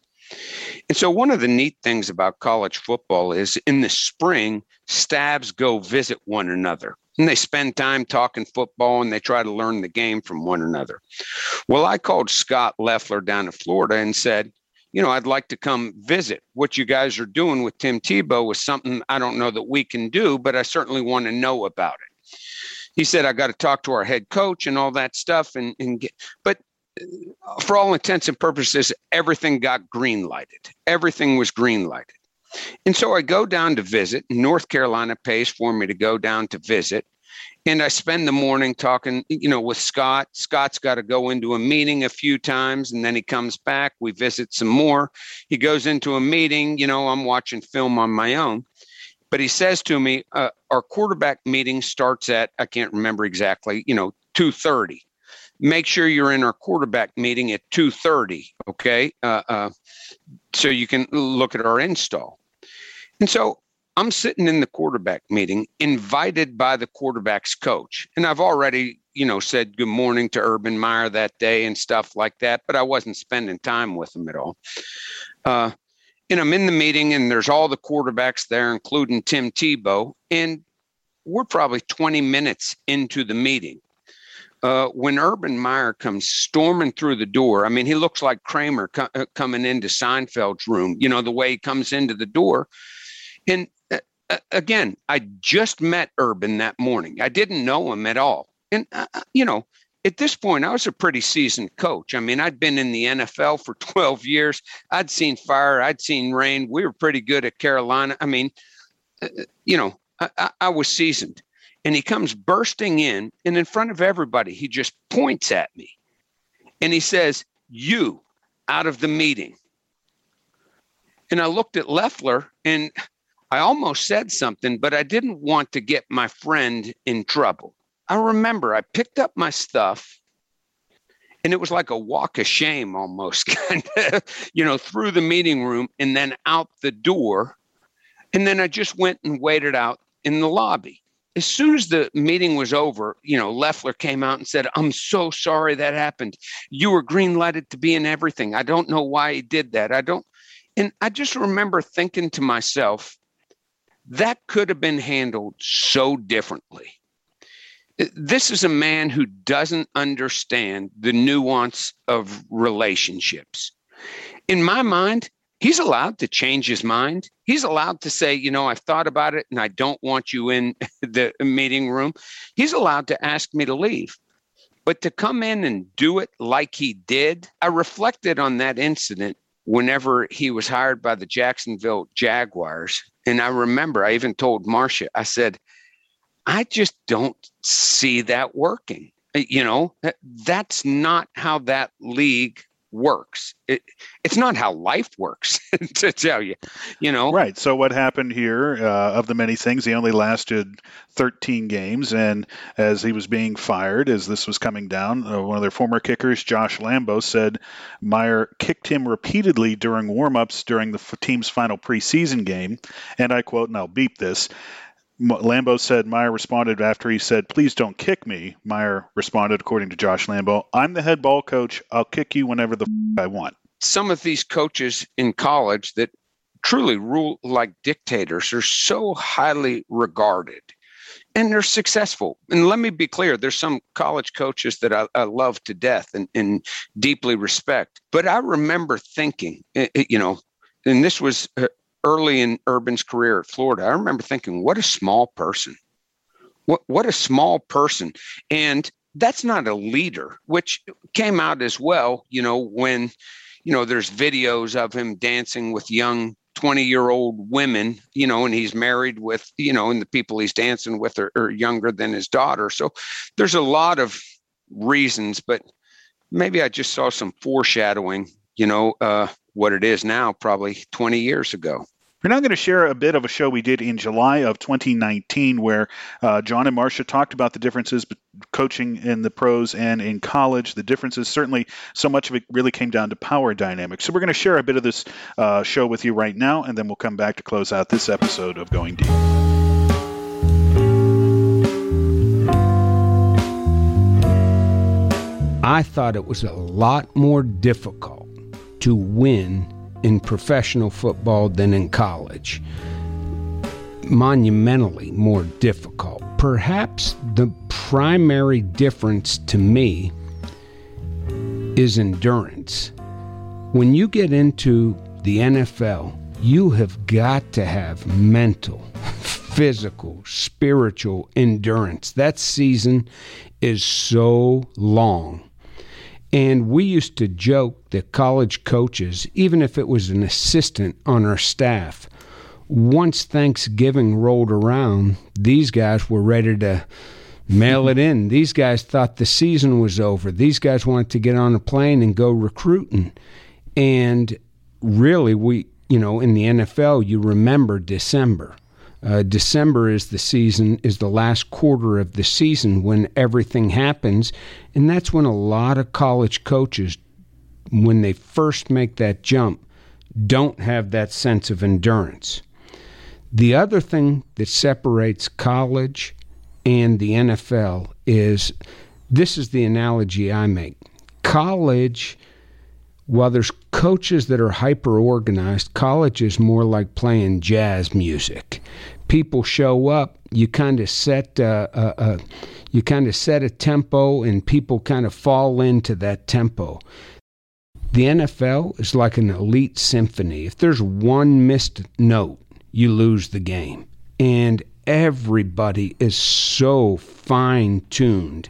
And so, one of the neat things about college football is in the spring, stabs go visit one another and they spend time talking football and they try to learn the game from one another. Well, I called Scot Loeffler down to Florida and said, you know, I'd like to come visit. What you guys are doing with Tim Tebow is something I don't know that we can do, but I certainly want to know about it. He said, I got to talk to our head coach and all that stuff. And, and get, but for all intents and purposes, everything got green lighted. Everything was green lighted. And so I go down to visit. North Carolina pays for me to go down to visit. And I spend the morning talking, you know, with Scot. Scot's got to go into a meeting a few times and then he comes back. We visit some more. He goes into a meeting, you know, I'm watching film on my own. But he says to me, uh, our quarterback meeting starts at, I can't remember exactly, you know, 2.30 make sure you're in our quarterback meeting at 2.30 okay? Uh, uh, so you can look at our install. And so i'm sitting in the quarterback meeting invited by the quarterback's coach. And i've already you know said good morning to urban meyer that day and stuff like that but i wasn't spending time with him at all. Uh, and i'm in the meeting and there's all the quarterbacks there including tim tebow and we're probably 20 minutes into the meeting uh, when Urban Meyer comes storming through the door, I mean, he looks like Kramer co- uh, coming into Seinfeld's room, you know, the way he comes into the door. And uh, uh again, I just met Urban that morning. I didn't know him at all. And, uh, uh, you know, at this point, I was a pretty seasoned coach. I mean, I'd been in the NFL for <laughs> 12 years. I'd seen fire, I'd seen rain. We were pretty good at Carolina. I mean, you know, I, I was seasoned and he comes bursting in and in front of everybody he just points at me. And he says you out of the meeting. And i looked at Loeffler and i almost said something but i didn't want to get my friend in trouble. I remember i picked up my stuff and it was like a walk of shame almost <laughs> kind of you know through the meeting room and then out the door. And then i just went and waited out in the lobby as soon as the meeting was over, you know, Loeffler came out and said, I'm so sorry that happened. You were green lighted to be in everything. I don't know why he did that. I don't. And I just remember thinking to myself, that could have been handled so differently. This is a man who doesn't understand the nuance of relationships. In my mind, he's allowed to change his mind. He's allowed to say, you know, I've thought about it and I don't want you in <laughs> the meeting room. He's allowed to ask me to leave. But to come in and do it like he did, I reflected on that incident whenever he was hired by the Jacksonville Jaguars. And I remember I even told Marcia, I said, I just don't see that working. You know, that's not how that league works. It, it's not how life works, <laughs> to tell you, you know. Right. So what happened here? Uh, of the many things, he only lasted 13 games, and as he was being fired, as this was coming down, uh, one of their former kickers, Josh Lambo, said Meyer kicked him repeatedly during warm-ups during the team's final preseason game, and I quote, and I'll beep this. Lambo said Meyer responded after he said, Please don't kick me. Meyer responded, according to Josh Lambo, I'm the head ball coach. I'll kick you whenever the f- I want. Some of these coaches in college that truly rule like dictators are so highly regarded and they're successful. And let me be clear there's some college coaches that I, I love to death and, and, deeply respect. But I remember thinking, eh, eh, you know, and this was uh, early in Urban's career at Florida, I remember thinking, what a small person. What what a small person. And that's not a leader, which came out as well, you know, when, you know, there's videos of him dancing with young 20 year old women, you know, and he's married with, you know, and the people he's dancing with are, are younger than his daughter. So there's a lot of reasons, but maybe I just saw some foreshadowing, you know, uh, what it is now, probably 20 years ago. We're now going to share a bit of a show we did in July of 2019 where uh, John and Marcia talked about the differences between coaching in the pros and in college. The differences, certainly, so much of it really came down to power dynamics. So we're going to share a bit of this uh, show with you right now, and then we'll come back to close out this episode of Going Deep. I thought it was a lot more difficult to win in professional football than in college. Monumentally more difficult. Perhaps the primary difference to me is endurance. When you get into the NFL, you have got to have mental, <laughs> physical, spiritual endurance. That season is so long. And we used to joke that college coaches, even if it was an assistant on our staff, once Thanksgiving rolled around, these guys were ready to mail it in. These guys thought the season was over. These guys wanted to get on a plane and go recruiting. And really, we, you know, in the NFL, you remember December. Uh, December is the season, is the last quarter of the season when everything happens. And that's when a lot of college coaches, when they first make that jump, don't have that sense of endurance. The other thing that separates college and the NFL is this is the analogy I make. College, while there's coaches that are hyper organized, college is more like playing jazz music. People show up, you kind of set a, a, a you kind of set a tempo, and people kind of fall into that tempo. The NFL is like an elite symphony. If there's one missed note, you lose the game. And everybody is so fine tuned.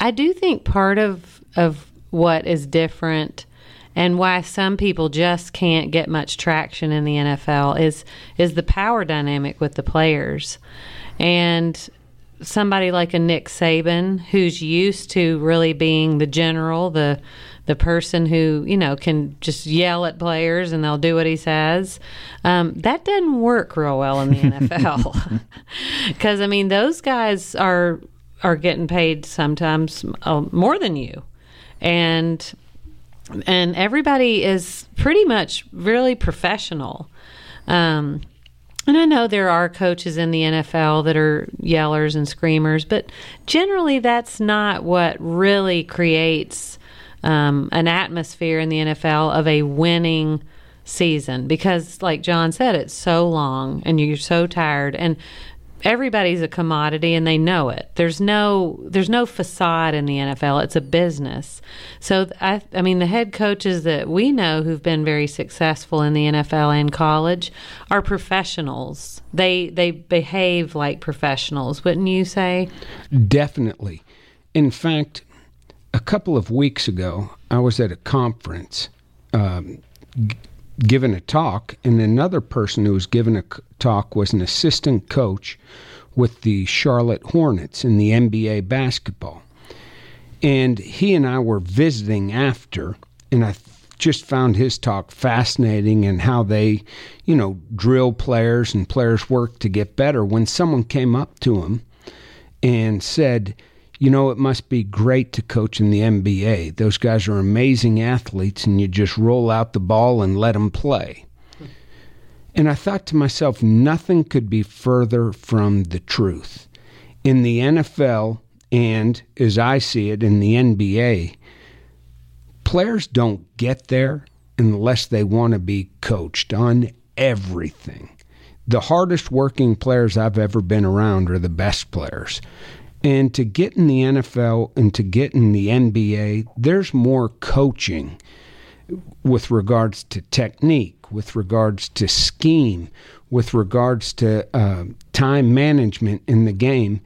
I do think part of of what is different and why some people just can't get much traction in the NFL is is the power dynamic with the players. And somebody like a Nick Saban who's used to really being the general, the the person who you know can just yell at players and they'll do what he says. Um, that doesn't work real well in the <laughs> NFL because <laughs> I mean those guys are are getting paid sometimes uh, more than you, and and everybody is pretty much really professional. Um, and I know there are coaches in the NFL that are yellers and screamers, but generally that's not what really creates um, an atmosphere in the NFL of a winning season because, like John said, it's so long and you're so tired. And everybody's a commodity and they know it. There's no there's no facade in the NFL. It's a business. So I I mean the head coaches that we know who've been very successful in the NFL and college are professionals. They they behave like professionals, wouldn't you say? Definitely. In fact, a couple of weeks ago, I was at a conference um, g- giving a talk, and another person who was giving a talk was an assistant coach with the Charlotte Hornets in the NBA basketball. And he and I were visiting after, and I just found his talk fascinating and how they, you know, drill players and players work to get better. When someone came up to him and said, you know, it must be great to coach in the NBA. Those guys are amazing athletes, and you just roll out the ball and let them play. And I thought to myself, nothing could be further from the truth. In the NFL, and as I see it in the NBA, players don't get there unless they want to be coached on everything. The hardest working players I've ever been around are the best players. And to get in the NFL and to get in the NBA, there's more coaching with regards to technique, with regards to scheme, with regards to uh, time management in the game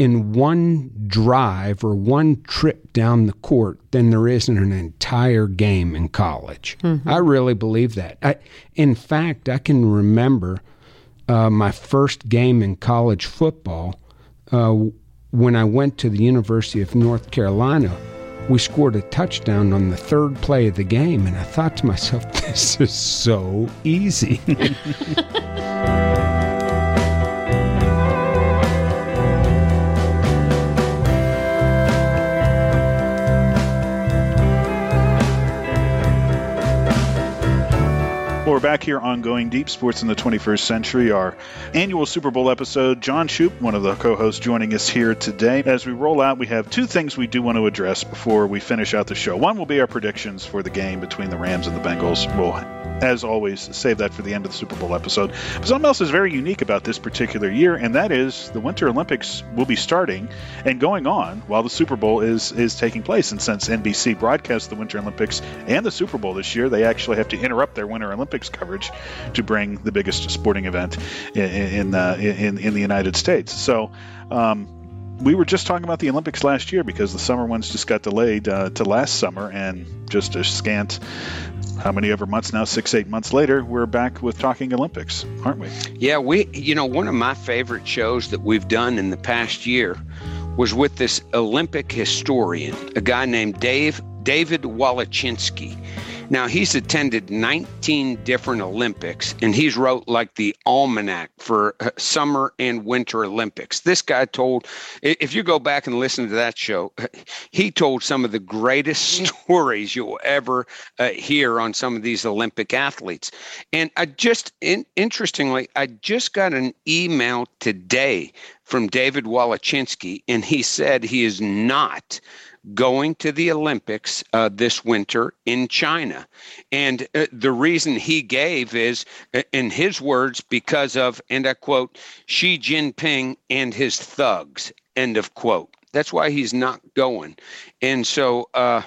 in one drive or one trip down the court than there is in an entire game in college. Mm-hmm. I really believe that. I, in fact, I can remember uh, my first game in college football. Uh, when I went to the University of North Carolina, we scored a touchdown on the third play of the game, and I thought to myself, <laughs> this is so easy. <laughs> we're back here on Going Deep Sports in the 21st Century, our annual Super Bowl episode. John Shoop, one of the co hosts, joining us here today. As we roll out, we have two things we do want to address before we finish out the show. One will be our predictions for the game between the Rams and the Bengals. We'll as always, save that for the end of the Super Bowl episode. But something else is very unique about this particular year, and that is the Winter Olympics will be starting and going on while the Super Bowl is is taking place. And since NBC broadcasts the Winter Olympics and the Super Bowl this year, they actually have to interrupt their Winter Olympics coverage to bring the biggest sporting event in in, uh, in, in the United States. So. Um, we were just talking about the Olympics last year because the summer ones just got delayed uh, to last summer, and just a scant how many ever months now, six, eight months later, we're back with talking Olympics, aren't we? Yeah, we, you know, one of my favorite shows that we've done in the past year was with this Olympic historian, a guy named Dave David Wallechinsky. Now, he's attended 19 different Olympics and he's wrote like the almanac for uh, summer and winter Olympics. This guy told, if you go back and listen to that show, he told some of the greatest stories you'll ever uh, hear on some of these Olympic athletes. And I just, in, interestingly, I just got an email today from David Wallechinsky, and he said he is not going to the Olympics uh, this winter in China. And uh, the reason he gave is, uh, in his words, because of, and I quote, Xi Jinping and his thugs, end of quote. That's why he's not going. And so, uh,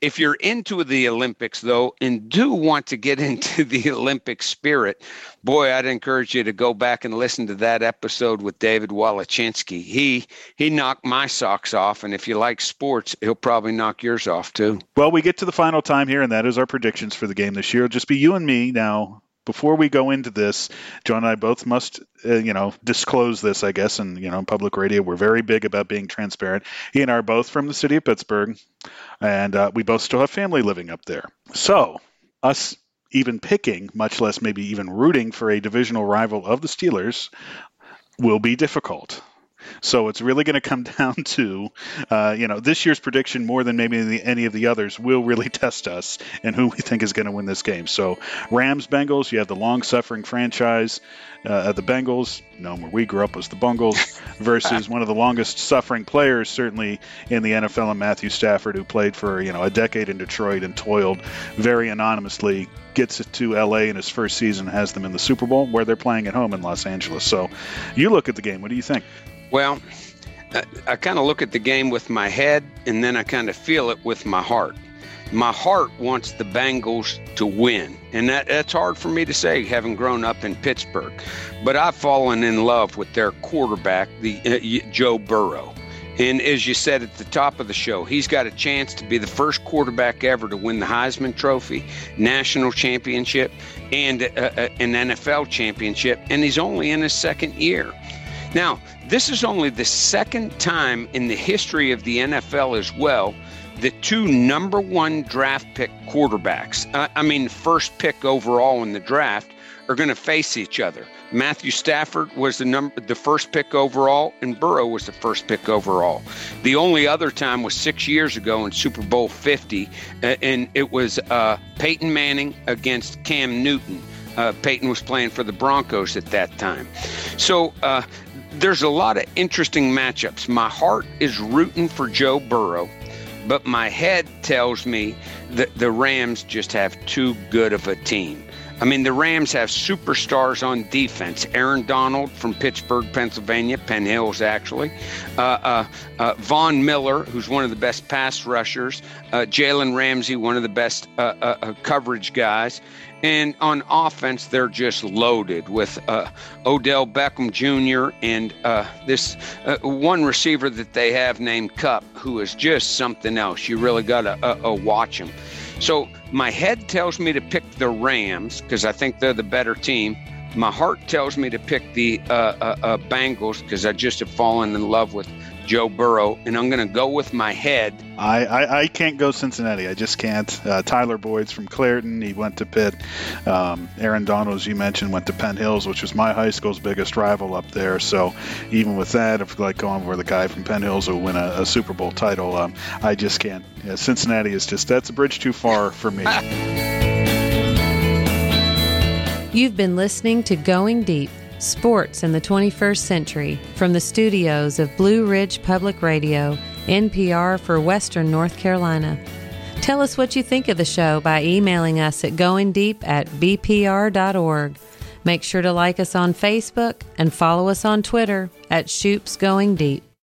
if you're into the Olympics, though, and do want to get <laughs> into the Olympic spirit, boy, I'd encourage you to go back and listen to that episode with David Wallechinsky. He he knocked my socks off, and if you like sports, he'll probably knock yours off too. Well, we get to the final time here, and that is our predictions for the game this year. It'll just be you and me now before we go into this, John and I both must, uh, you know, disclose this, I guess, and you know, public radio, we're very big about being transparent. He and I are both from the city of Pittsburgh, and uh, we both still have family living up there. So, us even picking, much less maybe even rooting for a divisional rival of the Steelers, will be difficult. So it's really going to come <laughs> down to, uh, you know, this year's prediction more than maybe any of the others will really <laughs> test us and who we think is going to win this game. So Rams, Bengals, you have the long suffering franchise uh, the Bengals, known where we grew up was the Bungles, <laughs> versus one of the longest suffering players, certainly in the NFL, and Matthew Stafford, who played for you know a decade in Detroit and toiled very anonymously, gets it to LA in his first season, has them in the Super Bowl, where they're playing at home in Los Angeles. So, you look at the game. What do you think? Well, I, I kind of look at the game with my head, and then I kind of feel it with my heart my heart wants the Bengals to win. And that, that's hard for me to say, having grown up in Pittsburgh. But I've fallen in love with their quarterback, the uh, Joe Burrow. And as you said at the top of the show, he's got a chance to be the first quarterback ever to win the Heisman Trophy, national championship, and uh, uh an NFL championship. And he's only in his second year. Now, this is only the second time in the history of the NFL as well the two number one draft pick quarterbacks, uh, I mean, first pick overall in the draft, are going to face each other. Matthew Stafford was the number, the first pick overall, and Burrow was the first pick overall. The only other time was six years ago in Super Bowl 50, uh, and it was uh, Peyton Manning against Cam Newton. Uh, Peyton was playing for the Broncos at that time. So uh, there's a lot of interesting matchups. My heart is rooting for Joe Burrow but my head tells me that the Rams just have too good of a team. I mean, the Rams have superstars on defense. Aaron Donald from Pittsburgh, Pennsylvania, Penn Hills, actually. Uh, uh, uh, Von Miller, who's one of the best pass rushers. Uh, Jalen Ramsey, one of the best uh, uh, coverage guys. And on offense, they're just loaded with uh, Odell Beckham Jr. and uh, this uh, one receiver that they have named Kupp, who is just something else. You really got to uh, uh, watch him. So my head tells me to pick the Rams because I think they're the better team. My heart tells me to pick the uh, Bengals because I just have fallen in love with Joe Burrow, and I'm going to go with my head. I, I, I, can't go Cincinnati. I just can't. Uh, Tyler Boyd's from Clairton. He went to Pitt. Um, Aaron Donald, as you mentioned, went to Penn Hills, which was my high school's biggest rival up there. So even with that, if like going where the guy from Penn Hills will win a, a Super Bowl title, um, I just can't. Yeah, Cincinnati is just that's a bridge too far for me. <laughs> You've been listening to Going Deep Sports in the 21st Century from the studios of Blue Ridge Public Radio, NPR for Western North Carolina. Tell us what you think of the show by emailing us at goingdeep at bpr.org. Make sure to like us on Facebook and follow us on Twitter at Shoops Going Deep.